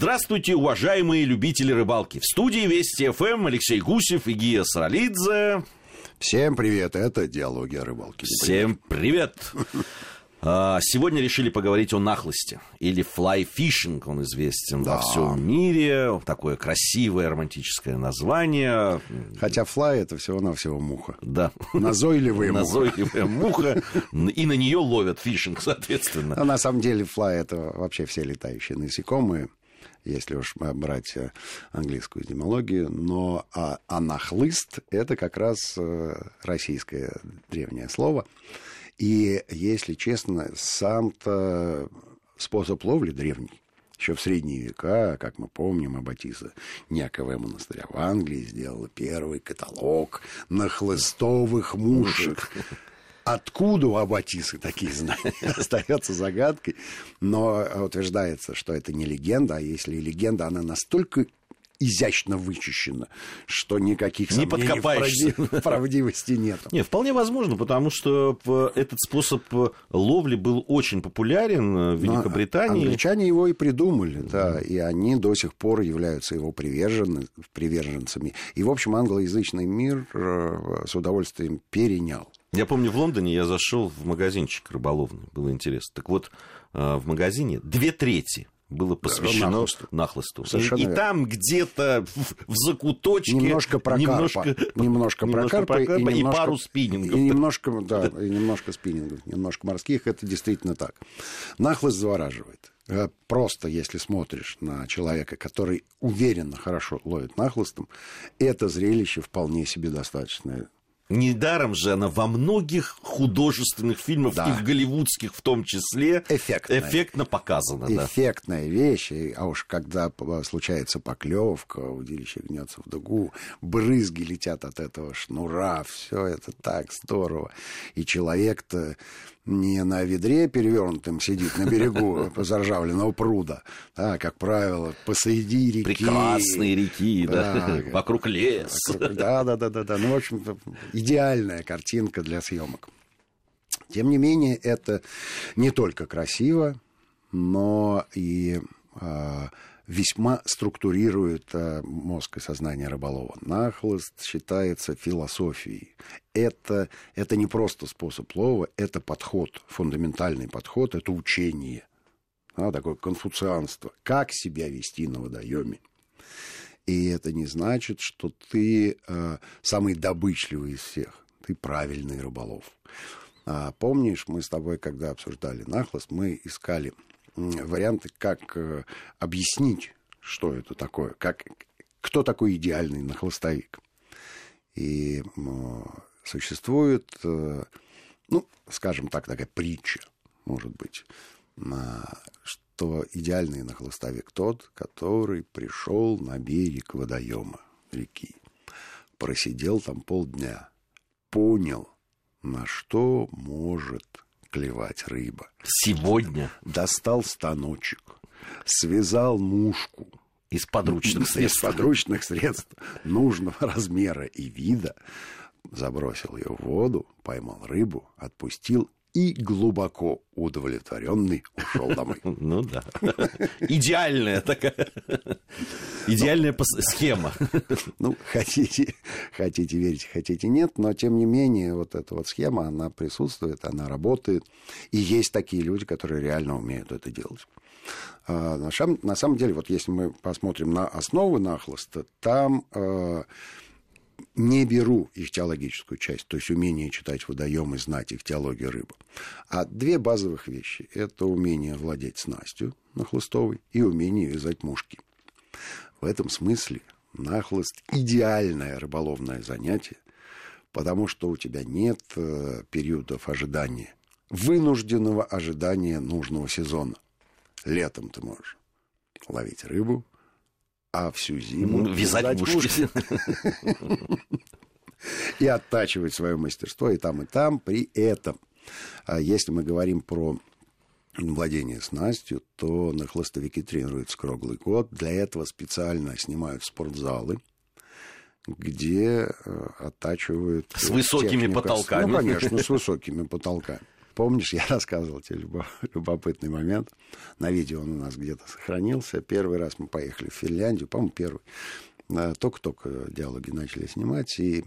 Здравствуйте, уважаемые любители рыбалки. В студии Вести ФМ Алексей Гусев и Гия Саралидзе. Всем привет, это «Диалоги о рыбалке». Всем привет. А, сегодня решили поговорить о нахлости, или fishing, он известен да. во всем мире. Такое красивое романтическое название. Хотя fly это всего-навсего муха. Да. Назойливая муха. Назойливая муха. И на нее ловят фишинг, соответственно. Но на самом деле fly это вообще все летающие насекомые если уж брать э, английскую этимологию, но а, анахлыст – это как раз э, российское древнее слово. И, если честно, сам-то способ ловли древний. Еще в средние века, как мы помним, Аббатиса Няковая монастыря в Англии сделала первый каталог нахлыстовых мушек. Откуда у Аббатисы такие знания, остается загадкой. Но утверждается, что это не легенда, а если легенда, она настолько изящно вычищено, что никаких не подкопаешься. в правдивости нет. Не, вполне возможно, потому что этот способ ловли был очень популярен в Великобритании. Но англичане его и придумали, да, и они до сих пор являются его привержен, приверженцами. И, в общем, англоязычный мир э, с удовольствием перенял. Я помню, в Лондоне я зашел в магазинчик рыболовный, было интересно. Так вот, э, в магазине две трети было посвящено нахлысту. нахлысту. И, и там где-то в, в закуточке немножко прокарпа, немножко, немножко прокарпа, прокарпа и, немножко, и пару спиннингов. И немножко, да, и немножко спиннингов, немножко морских, это действительно так. Нахлыст завораживает. Э, просто если смотришь на человека, который уверенно хорошо ловит нахлыстом, это зрелище вполне себе достаточное Недаром же она во многих художественных фильмах, да. и в голливудских в том числе, Эффектная. эффектно показана. Эффектная да. вещь. А уж когда случается поклевка, удилище гнется в дугу, брызги летят от этого шнура, все это так здорово. И человек-то не на ведре перевернутым сидит на берегу заржавленного пруда, а, как правило, посреди реки. Прекрасные реки, да, да. вокруг лес. Вокруг, да, да, да, да, да. Ну, в общем, идеальная картинка для съемок. Тем не менее, это не только красиво, но и э, весьма структурирует э, мозг и сознание рыболова. Нахлыст считается философией. Это, это не просто способ лова, это подход, фундаментальный подход, это учение. Да, такое конфуцианство. Как себя вести на водоеме. И это не значит, что ты э, самый добычливый из всех. Ты правильный рыболов. А, помнишь, мы с тобой, когда обсуждали нахлост, мы искали варианты, как э, объяснить, что это такое, как, кто такой идеальный нахлостовик. И существует, э, ну, скажем так, такая притча, может быть, что идеальный нахлостовик тот, который пришел на берег водоема реки, просидел там полдня, понял, на что может клевать рыба. Сегодня? Достал станочек, связал мушку. Из подручных средств. Из подручных средств нужного размера и вида. Забросил ее в воду, поймал рыбу, отпустил и глубоко удовлетворенный ушел домой. Ну да. Идеальная такая. Идеальная схема. Ну, хотите, хотите верить, хотите нет, но тем не менее вот эта вот схема, она присутствует, она работает. И есть такие люди, которые реально умеют это делать. А, на самом деле, вот если мы посмотрим на основы нахлоста, там а, не беру их теологическую часть, то есть умение читать водоем и знать их теологию рыбы. А две базовых вещи. Это умение владеть снастью нахлыстовой и умение вязать мушки. В этом смысле нахлыст – идеальное рыболовное занятие, потому что у тебя нет э, периодов ожидания, вынужденного ожидания нужного сезона. Летом ты можешь ловить рыбу, а всю зиму вязать мушки. И оттачивать свое мастерство и там, и там. При этом, а если мы говорим про владение снастью, то на хлостовике тренируются круглый год. Для этого специально снимают спортзалы, где э, оттачивают... С высокими технику. потолками. Ну, конечно, с высокими потолками. Помнишь, я рассказывал тебе любопытный момент. На видео он у нас где-то сохранился. Первый раз мы поехали в Финляндию, по-моему, первый. Э, только-только диалоги начали снимать, и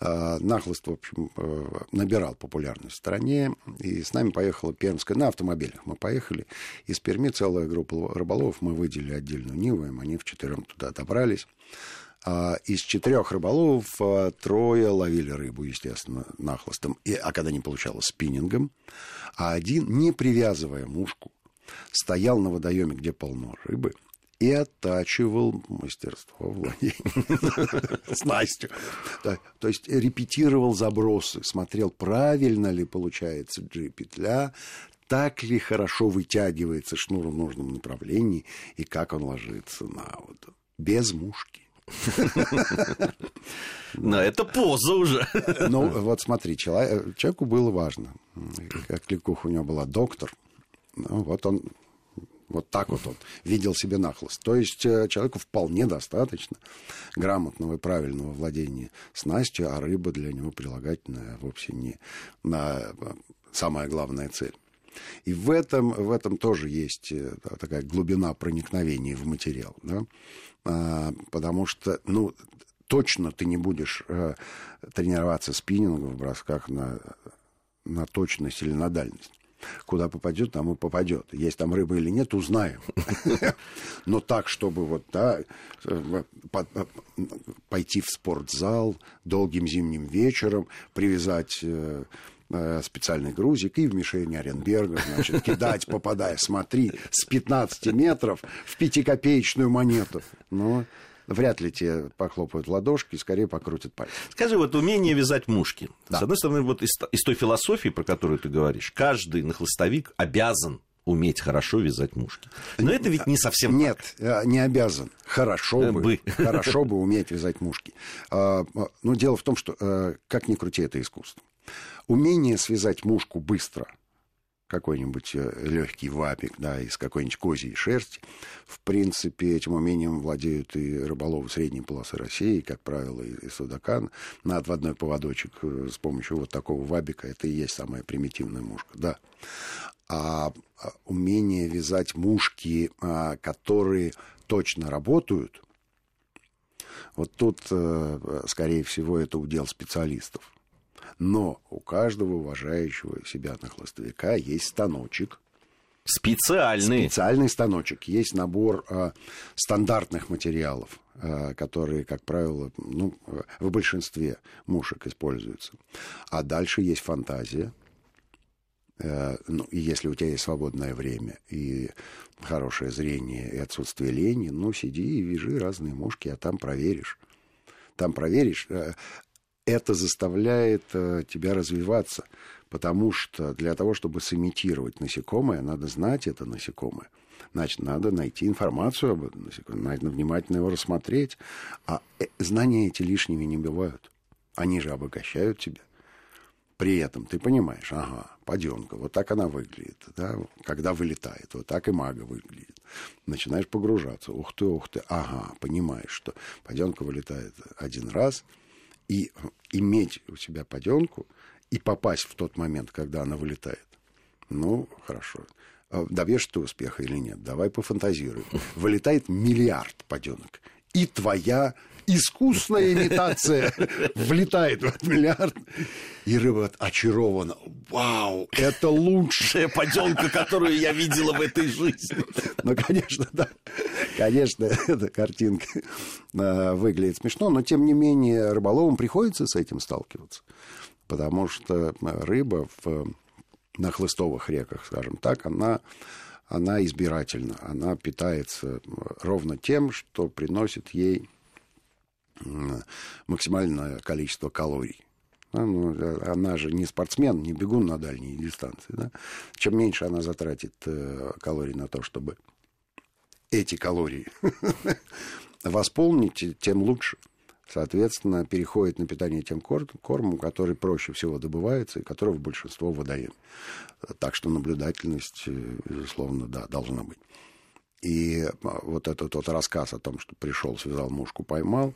э, Нахлост, в общем, э, набирал популярность в стране, и с нами поехала Пермская, на автомобилях мы поехали, из Перми целая группа рыболовов, мы выделили отдельную Ниву, им они вчетвером туда добрались. А из четырех рыболовов а, трое ловили рыбу, естественно, нахлостом, и, а когда не получалось, спиннингом, а один, не привязывая мушку, стоял на водоеме, где полно рыбы, и оттачивал мастерство владения снастью. То есть репетировал забросы, смотрел, правильно ли получается G-петля, так ли хорошо вытягивается шнур в нужном направлении и как он ложится на воду. Без мушки. Но это поза уже. Ну, вот смотри, человеку было важно. Кликуха у него была доктор. Ну, вот он вот так вот он видел себе нахлост. То есть э, человеку вполне достаточно грамотного и правильного владения снастью, а рыба для него прилагательная вовсе не на э, самая главная цель. И в этом, в этом тоже есть э, такая глубина проникновения в материал. Да? А, потому что, ну, точно ты не будешь тренироваться спиннингом в бросках на, на точность или на дальность. Куда попадет, там и попадет. Есть там рыба или нет, узнаем. Но так, чтобы вот, да, пойти в спортзал долгим зимним вечером, привязать э, э, специальный грузик и в мишени Оренберга, значит, кидать, попадая, смотри, с 15 метров в пятикопеечную монету. Ну, вряд ли тебе похлопают в ладошки, скорее покрутят пальцы. Скажи, вот умение вязать мушки. Да. С одной стороны, вот из, из той философии, про которую ты говоришь, каждый нахлыстовик обязан уметь хорошо вязать мушки. Но это ведь не совсем Нет, так. Э, не обязан. Хорошо э, бы, бы. Хорошо бы уметь вязать мушки. А, но дело в том, что, э, как ни крути, это искусство. Умение связать мушку быстро – какой-нибудь э, легкий вапик, да, из какой-нибудь козьей шерсти. В принципе, этим умением владеют и рыболовы средней полосы России, как правило, и, и судака на отводной поводочек э, с помощью вот такого вабика. Это и есть самая примитивная мушка, да. А, а умение вязать мушки, а, которые точно работают, вот тут, э, скорее всего, это удел специалистов. Но у каждого уважающего себя нахлостовика есть станочек, Специальный. Специальный станочек. Есть набор э, стандартных материалов, э, которые, как правило, ну, в большинстве мушек используются. А дальше есть фантазия. Э, ну, и если у тебя есть свободное время и хорошее зрение и отсутствие лени, ну, сиди и вяжи разные мушки, а там проверишь. Там проверишь. Э, это заставляет э, тебя развиваться, потому что для того, чтобы сымитировать насекомое, надо знать это насекомое. Значит, надо найти информацию об этом насекомом, надо внимательно его рассмотреть. А э, знания эти лишними не бывают. Они же обогащают тебя. При этом ты понимаешь, ага, паденка, вот так она выглядит, да, когда вылетает, вот так и мага выглядит. Начинаешь погружаться, ух ты, ух ты, ага, понимаешь, что паденка вылетает один раз – и иметь у себя паденку и попасть в тот момент, когда она вылетает. Ну, хорошо. А добьешься ты успеха или нет? Давай пофантазируем. Вылетает миллиард паденок. И твоя искусная имитация влетает в этот миллиард. И рыба очарована. Вау, это лучшая поделка, которую я видела в этой жизни. Ну, конечно, да. Конечно, эта картинка э, выглядит смешно, но тем не менее рыболовам приходится с этим сталкиваться. Потому что рыба в, на хлыстовых реках, скажем так, она она избирательна, она питается ровно тем, что приносит ей максимальное количество калорий. Ну, она же не спортсмен, не бегун на дальние дистанции. Да? Чем меньше она затратит э, калорий на то, чтобы эти калории восполнить, тем лучше. Соответственно, переходит на питание тем кормом, который проще всего добывается и которого большинство водоем. Так что наблюдательность, э, безусловно, да, должна быть. И а, вот этот тот рассказ о том, что пришел, связал мушку, поймал,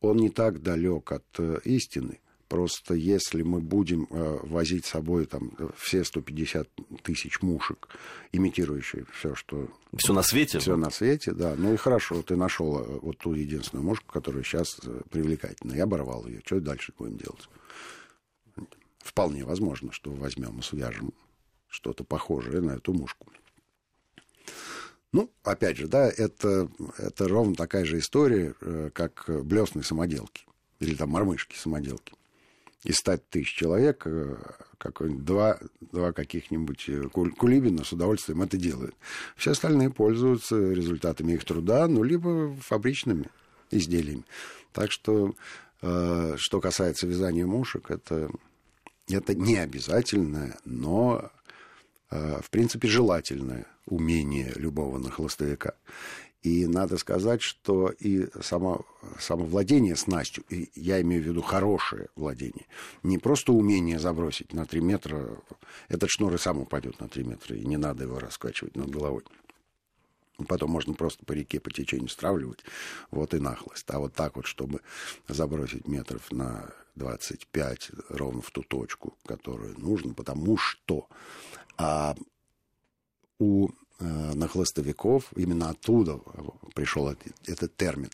он не так далек от э, истины, Просто если мы будем э, возить с собой там, все 150 тысяч мушек, имитирующие все, что... Все на свете? Все на свете, да. Ну и хорошо, ты нашел э, вот ту единственную мушку, которая сейчас э, привлекательна. Я оборвал ее. Что дальше будем делать? Вполне возможно, что возьмем и свяжем что-то похожее на эту мушку. Ну, опять же, да, это, это ровно такая же история, как блесные самоделки или там мормышки самоделки из 100 тысяч человек э, какой-нибудь два, два каких-нибудь э, Кулибина с удовольствием это делают. Все остальные пользуются результатами их труда, ну, либо фабричными изделиями. Так что, э, что касается вязания мушек, это, это не обязательное, но, в принципе, желательное умение любого нахлостовика. И надо сказать, что и само, само владение снастью, и я имею в виду хорошее владение, не просто умение забросить на 3 метра, этот шнур и сам упадет на 3 метра, и не надо его раскачивать над головой. Потом можно просто по реке, по течению стравливать, вот и нахлость. А вот так вот, чтобы забросить метров на 25 ровно в ту точку, которую нужно, потому что а у Э, на хлыстовиков, именно оттуда пришел этот, термин,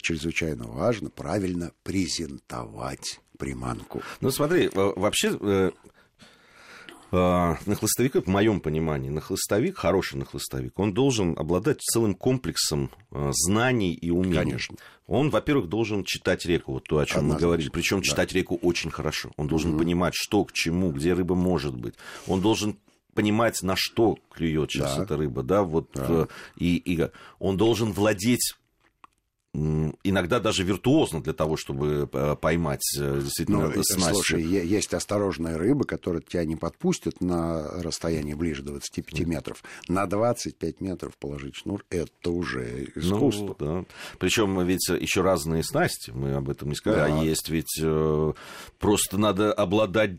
чрезвычайно важно правильно презентовать приманку. Ну смотри, вообще э, э, на хлыстовика, в моем понимании, на хлыстовик, хороший на хлыстовик, он должен обладать целым комплексом знаний и умений. Конечно. Он, во-первых, должен читать реку, вот то, о чем мы говорили. Причем да. читать реку очень хорошо. Он должен mm-hmm. понимать, что к чему, где рыба может быть. Он должен понимать, на что клюет сейчас да. эта рыба, да, вот, да. Э, и, и он должен владеть иногда даже виртуозно для того, чтобы э, поймать э, действительно ну, снастью. Слушай, есть осторожные рыбы, которые тебя не подпустят на расстояние ближе 25 метров. На 25 метров положить шнур – это уже искусство. Ну, да. Причем ведь еще разные снасти, мы об этом не сказали, да. а есть ведь просто надо обладать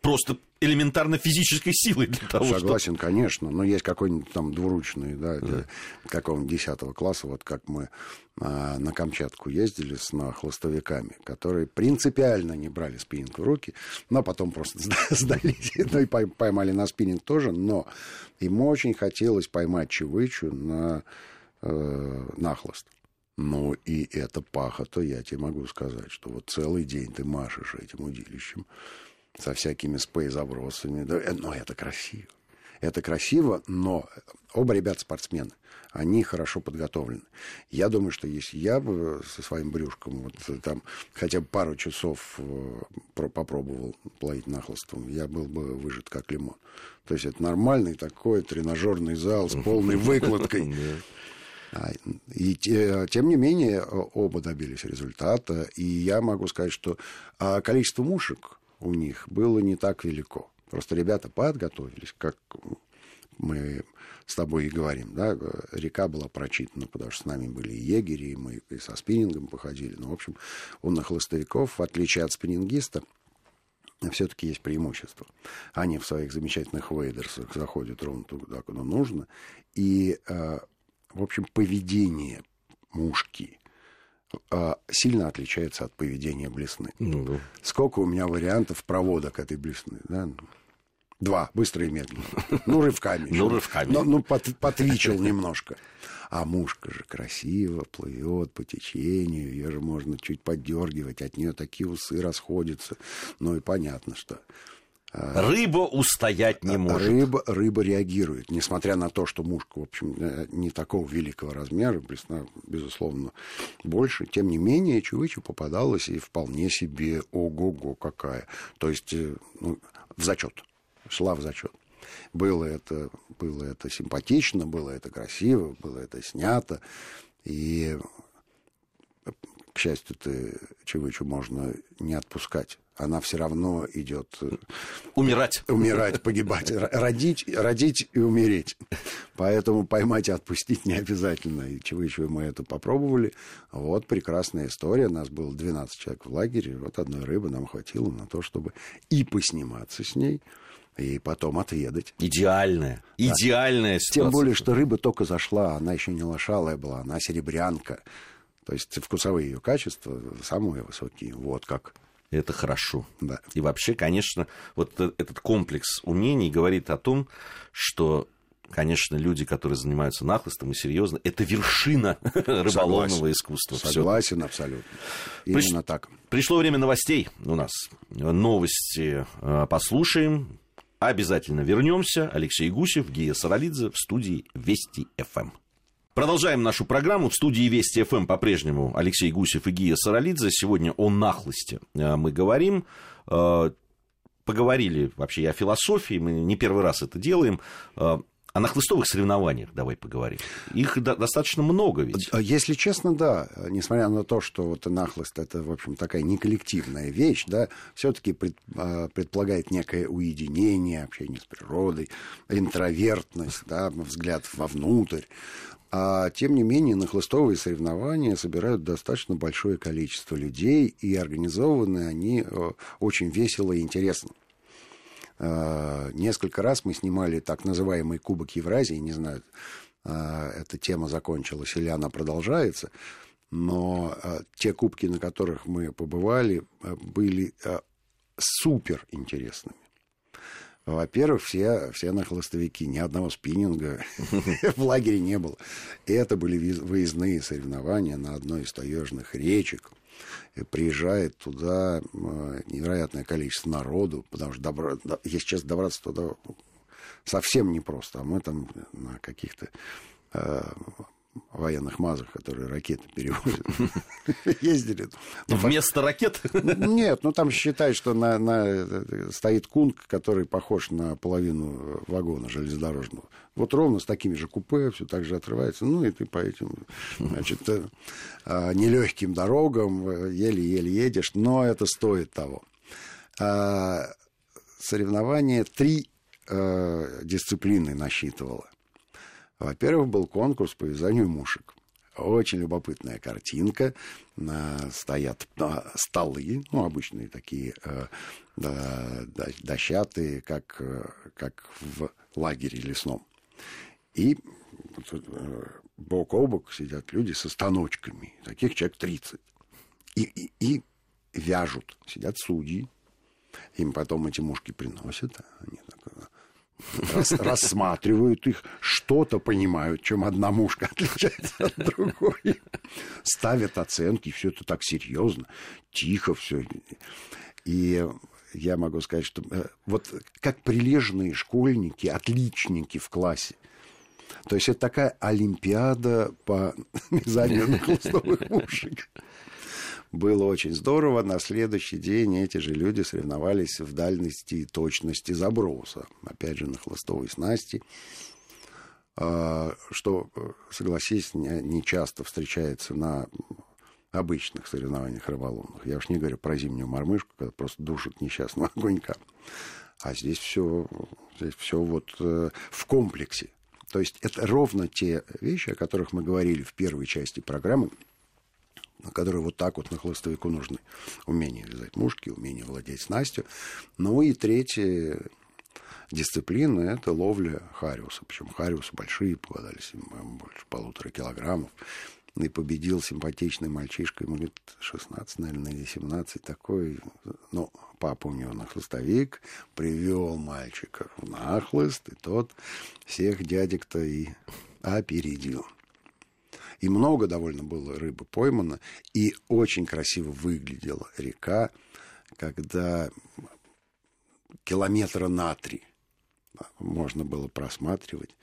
просто элементарно физической силой для того, Согласен, чтобы... конечно, но есть какой-нибудь там двуручный, да, да. какого-нибудь 10 класса, вот как мы а, на Камчатку ездили с на которые принципиально не брали спиннинг в руки, но потом просто сдались, ну и поймали на спиннинг тоже, но им очень хотелось поймать чевычу на э, нахлост. Ну, и это пахота, я тебе могу сказать, что вот целый день ты машешь этим удилищем со всякими спей-забросами. Э, но это красиво. Это красиво, но оба ребят спортсмены. Они хорошо подготовлены. Я думаю, что если я бы со своим брюшком вот там хотя бы пару часов э, попробовал плавить нахлостом, я был бы выжат как лимон. То есть это нормальный такой тренажерный зал с полной выкладкой. А, и тем не менее оба добились результата. И я могу сказать, что а, количество мушек у них было не так велико. Просто ребята подготовились, как мы с тобой и говорим, да, река была прочитана, потому что с нами были и егери, и мы и со спиннингом походили. Ну, в общем, у нахлостовиков, в отличие от спиннингиста, все-таки есть преимущество. Они в своих замечательных вейдерсах заходят ровно туда, куда нужно. И, э, в общем, поведение мушки сильно отличается от поведения блесны. Ну, да. Сколько у меня вариантов проводок этой блесны? Да? Два, быстро и медленно. Ну, рывками. Ну, рывками. Ну, ну потвичил немножко. А мушка же красиво плывет по течению, ее же можно чуть поддергивать, от нее такие усы расходятся. Ну и понятно, что Рыба устоять не может. Рыба, рыба реагирует, несмотря на то, что мушка, в общем, э, не такого великого размера, блесна, безусловно, больше. Тем не менее, чувычу попадалась и вполне себе ого-го какая. То есть э, ну, в зачет, шла в зачет. Было это, было это симпатично, было это красиво, было это снято. И, к счастью, ты чевычу можно не отпускать она все равно идет... Э, умирать. Умирать, погибать. Родить, родить и умереть. Поэтому поймать и отпустить не обязательно. И чего еще мы это попробовали. Вот прекрасная история. Нас было 12 человек в лагере. Вот одной рыбы нам хватило на то, чтобы и посниматься с ней, и потом отведать. Идеальная. Да. Идеальная ситуация. Тем более, что рыба только зашла, она еще не лошалая была, она серебрянка. То есть вкусовые ее качества самые высокие. Вот как Это хорошо. Да. И вообще, конечно, вот этот комплекс умений говорит о том, что конечно, люди, которые занимаются нахлыстом и серьезно, это вершина рыболовного Согласен. искусства. Согласен, Всё. абсолютно. Именно Приш... так. Пришло время новостей у нас. Новости э, послушаем. Обязательно вернемся. Алексей Гусев, Гия Саралидзе в студии Вести ФМ. Продолжаем нашу программу. В студии Вести ФМ по-прежнему Алексей Гусев и Гия Саралидзе. Сегодня о нахлости э, мы говорим. Э, поговорили вообще о философии, мы не первый раз это делаем. О нахлыстовых соревнованиях давай поговорим. Их достаточно много ведь. Если честно, да. Несмотря на то, что вот нахлыст это, в общем, такая не коллективная вещь, да, все-таки пред, предполагает некое уединение, общение с природой, интровертность, да, взгляд вовнутрь. А тем не менее, на хлыстовые соревнования собирают достаточно большое количество людей, и организованы они э, очень весело и интересно. Э, несколько раз мы снимали так называемый Кубок Евразии, не знаю, э, эта тема закончилась или она продолжается, но те кубки, на которых мы побывали, были супер интересными. Во-первых, все, все на холостовики, ни одного спиннинга в лагере не было. И это были выездные соревнования на одной из таежных речек. Приезжает туда невероятное количество народу, потому что добра... если честно, добраться туда совсем непросто. А мы там на каких-то э, военных мазах, которые ракеты перевозят, ездили. Ну, Вместо ракет? Нет, ну там считай, что на, на, стоит кунг, который похож на половину вагона железнодорожного. Вот ровно с такими же купе, все так же отрывается. Ну, и ты по этим, значит, э, а, нелегким дорогам э, еле-еле едешь, но это стоит того. А, соревнование три э, дисциплины насчитывало. Во-первых, был конкурс по вязанию мушек. Очень любопытная картинка. Стоят столы, ну, обычные такие э, дощатые, как, э, как в лагере лесном. И э, бок о бок сидят люди со станочками. Таких человек 30. И, и, и вяжут. Сидят судьи. Им потом эти мушки приносят. Они так рассматривают их, что-то понимают, чем одна мушка отличается от другой. Ставят оценки, все это так серьезно, тихо все. И я могу сказать, что э, вот как прилежные школьники, отличники в классе, то есть это такая олимпиада по вязанию нахлыстовых мушек. Было очень здорово. На следующий день эти же люди соревновались в дальности и точности заброса. Опять же, на хлыстовой снасти. А, что, согласись, не часто встречается на обычных соревнованиях рыболовных. Я уж не говорю про зимнюю мормышку, когда просто душит несчастного огонька. А здесь все, здесь все вот э, в комплексе. То есть это ровно те вещи, о которых мы говорили в первой части программы, которые вот так вот на хлыстовику нужны. Умение вязать мушки, умение владеть снастью. Ну и третья дисциплина – это ловля хариуса. Причем хариусы большие, попадались больше полутора килограммов. И победил симпатичный мальчишка, ему лет 16, наверное, или 17, такой, ну, папа у него нахлыстовик, привел мальчика в нахлыст, и тот всех дядек-то и опередил. И много довольно было рыбы поймано. И очень красиво выглядела река, когда километра на три можно было просматривать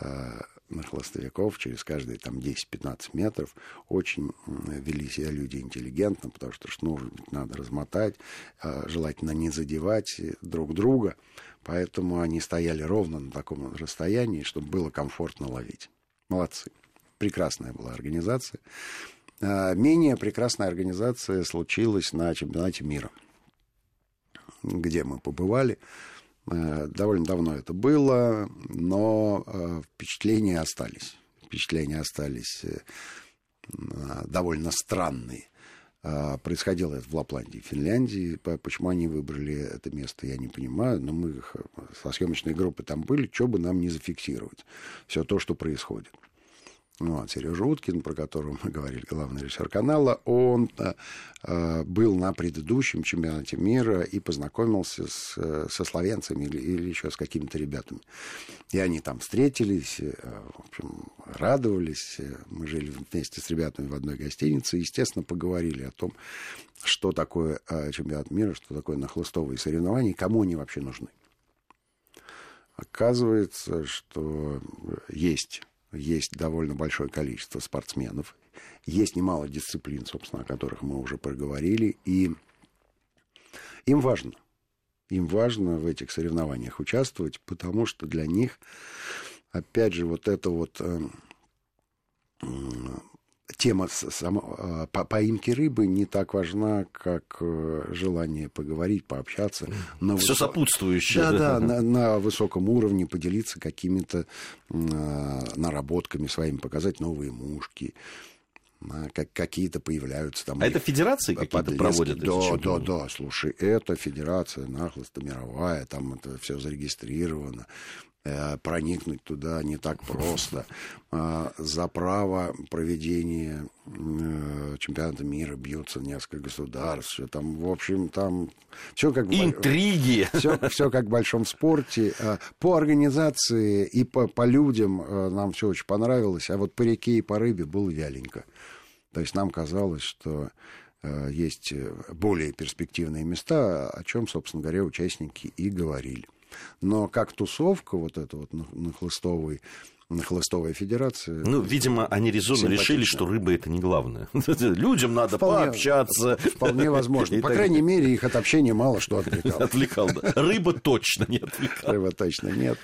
э, на хлостовиков через каждые там 10-15 метров. Очень вели себя люди интеллигентно, потому что ну, надо размотать, э, желательно не задевать друг друга. Поэтому они стояли ровно на таком расстоянии, чтобы было комфортно ловить. Молодцы прекрасная была организация. А, менее прекрасная организация случилась на чемпионате мира, где мы побывали. А, довольно давно это было, но а, впечатления остались. Впечатления остались э, довольно странные. Происходило это в Лапландии, Финляндии. Почему они выбрали это место, я не понимаю. Но мы со съемочной группы там были, что бы нам не зафиксировать. Все то, что происходит. Вот, Сережа Уткин, про которого мы говорили, главный режиссер канала, он э, был на предыдущем чемпионате мира и познакомился с, со словенцами или, или еще с какими-то ребятами. И они там встретились, э, в общем, радовались. Мы жили вместе с ребятами в одной гостинице. Естественно, поговорили о том, что такое э, чемпионат мира, что такое нахлыстовые соревнования кому они вообще нужны. Оказывается, что есть есть довольно большое количество спортсменов, есть немало дисциплин, собственно, о которых мы уже проговорили, и им важно, им важно в этих соревнованиях участвовать, потому что для них, опять же, вот это вот э, тема само, по поимки рыбы не так важна, как э, желание поговорить, пообщаться. На Все высо... сопутствующее. Да, да, на, на высоком уровне поделиться какими-то э, наработками своими, показать новые мушки как какие-то появляются там. А это федерации какие-то проводят? Да, да, да. Слушай, это федерация нахлыста мировая, там это все зарегистрировано. Э, проникнуть туда не так просто. А, за право проведения э, чемпионата мира бьются несколько государств. Там, в общем, там все как интриги. Все, все как в большом спорте. А, по организации и по, по людям э, нам все очень понравилось, а вот по реке и по рыбе было вяленько. То есть нам казалось, что есть более перспективные места, о чем, собственно говоря, участники и говорили. Но как тусовка вот эта вот нахлыстовый Хлыстовая федерация. Ну, видимо, они резонно решили, что рыба это не главное. Людям надо вполне, пообщаться. Вполне возможно. По крайней мере, их от общения мало что отвлекало. Отвлекал, да. Рыба точно не отвлекала. Рыба точно нет.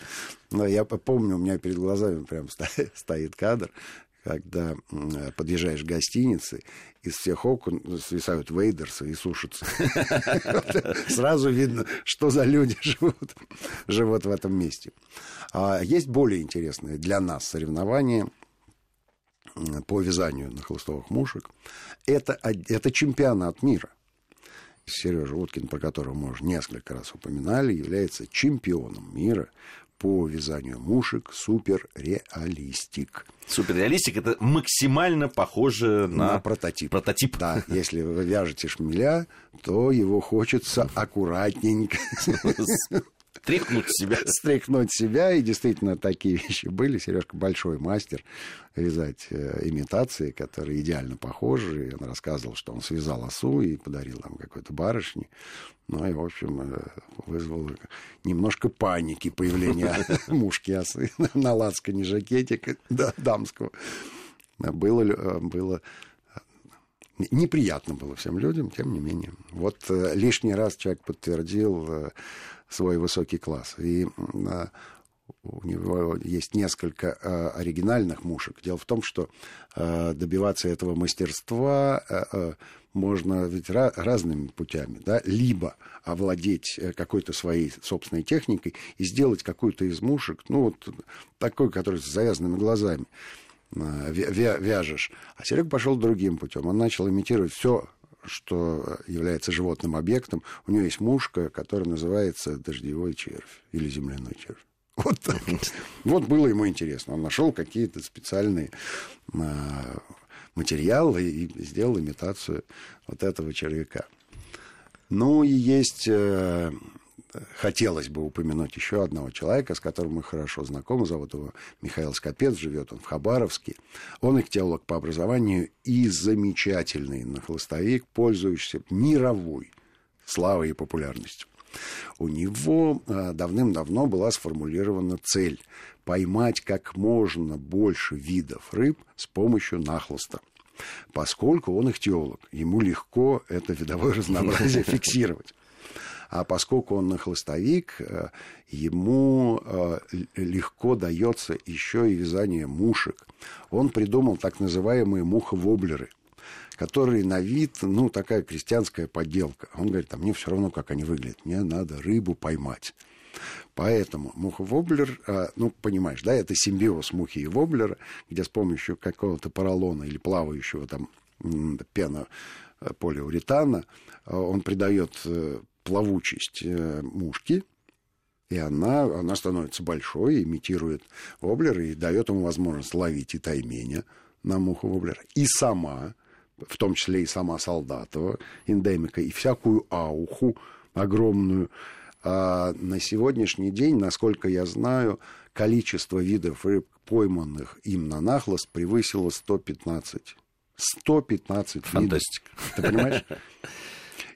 Но я помню, у меня перед глазами прям стоит кадр, когда подъезжаешь к гостинице, из всех окон свисают вейдерсы и сушатся. Сразу видно, что за люди живут, живут в этом месте. А есть более интересные для нас соревнования по вязанию на хлыстовых мушек. Это, это чемпионат мира. Сережа Уткин, про которого мы уже несколько раз упоминали, является чемпионом мира по вязанию мушек суперреалистик. Суперреалистик это максимально похоже на, на прототип. прототип. Да, если вы вяжете шмеля, то его хочется аккуратненько Стряхнуть себя. Стряхнуть себя, и действительно такие вещи были. Сережка большой мастер вязать э, имитации, которые идеально похожи. И он рассказывал, что он связал осу и подарил нам какой-то барышне. Ну и, в общем, э, вызвал немножко паники появление мушки осы на лацкане жакетика да, дамского. Было, э, было неприятно было всем людям, тем не менее. Вот лишний раз человек подтвердил свой высокий класс. И а, у него есть несколько а, оригинальных мушек. Дело в том, что а, добиваться этого мастерства можно ведь разными путями, да, либо овладеть э, какой-то своей собственной техникой и сделать какую-то из мушек, ну, вот такой, который с завязанными глазами вяжешь. А Серега пошел другим путем. Он начал имитировать все что является животным объектом, у нее есть мушка, которая называется дождевой червь или земляной червь. Вот так. Вот было ему интересно. Он нашел какие-то специальные а, материалы и сделал имитацию вот этого червяка. Ну и есть э, хотелось бы упомянуть еще одного человека, с которым мы хорошо знакомы. Зовут его Михаил Скопец, живет он в Хабаровске. Он ихтиолог по образованию и замечательный нахлыстовик, пользующийся мировой славой и популярностью. У него а, давным-давно была сформулирована цель поймать как можно больше видов рыб с помощью нахлыста. Поскольку он ихтиолог, ему легко это видовое разнообразие фиксировать. А поскольку он нахлыстовик, э, ему э, легко дается еще и вязание мушек. Он придумал так называемые муховоблеры которые на вид, ну, такая крестьянская подделка. Он говорит, а мне все равно, как они выглядят, мне надо рыбу поймать. Поэтому муха-воблер, э, ну, понимаешь, да, это симбиоз мухи и воблера, где с помощью какого-то поролона или плавающего там пена полиуретана он придает плавучесть э, мушки, И она, она становится большой, имитирует воблер и дает ему возможность ловить и тайменя на муху воблера. И сама, в том числе и сама Солдатова, эндемика, и всякую ауху огромную. А на сегодняшний день, насколько я знаю, количество видов рыб, пойманных им на нахлост, превысило 115. 115 Фантастика. видов. Ты понимаешь?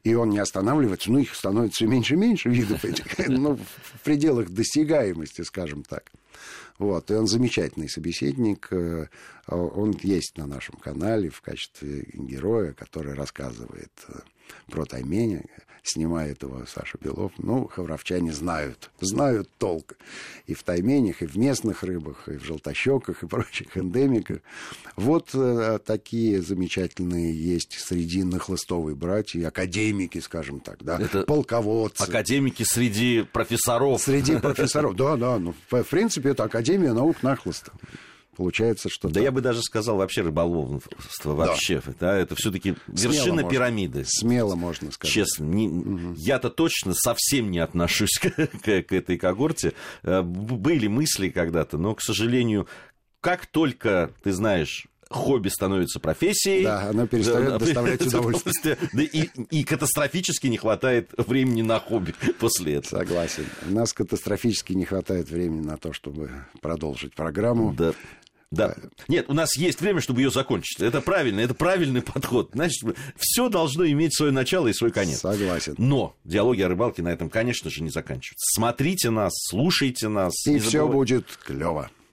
и он не останавливается, ну, их становится меньше и меньше видов этих, ну, в пределах достигаемости, скажем так. Вот, и он замечательный собеседник, э, он есть на нашем канале в качестве героя, который рассказывает э, про Тайменя, снимает его Саша Белов. Ну, хавровчане знают, знают толк. И в тайменях, и в местных рыбах, и в желтощеках, и прочих эндемиках. Вот э, такие замечательные есть среди нахлыстовой братьев, академики, скажем так, да, Это полководцы. Академики среди профессоров. Среди профессоров, да, да. Ну, в принципе, это Академия наук нахлыста получается, что... Да я бы даже сказал вообще рыболовство вообще. Да. Да, это все-таки вершина можно. пирамиды. Смело можно сказать. Честно. Не, угу. Я-то точно совсем не отношусь к, к, к этой когорте. Э, были мысли когда-то, но, к сожалению, как только, ты знаешь, хобби становится профессией. Да, оно перестает доставлять удовольствие. Да, и, и катастрофически не хватает времени на хобби после этого. Согласен. У нас катастрофически не хватает времени на то, чтобы продолжить программу. Да. Да. Нет, у нас есть время, чтобы ее закончить. Это правильно, это правильный подход. Значит, все должно иметь свое начало и свой конец. Согласен. Но диалоги о рыбалке на этом, конечно же, не заканчиваются. Смотрите нас, слушайте нас. И все будет клево.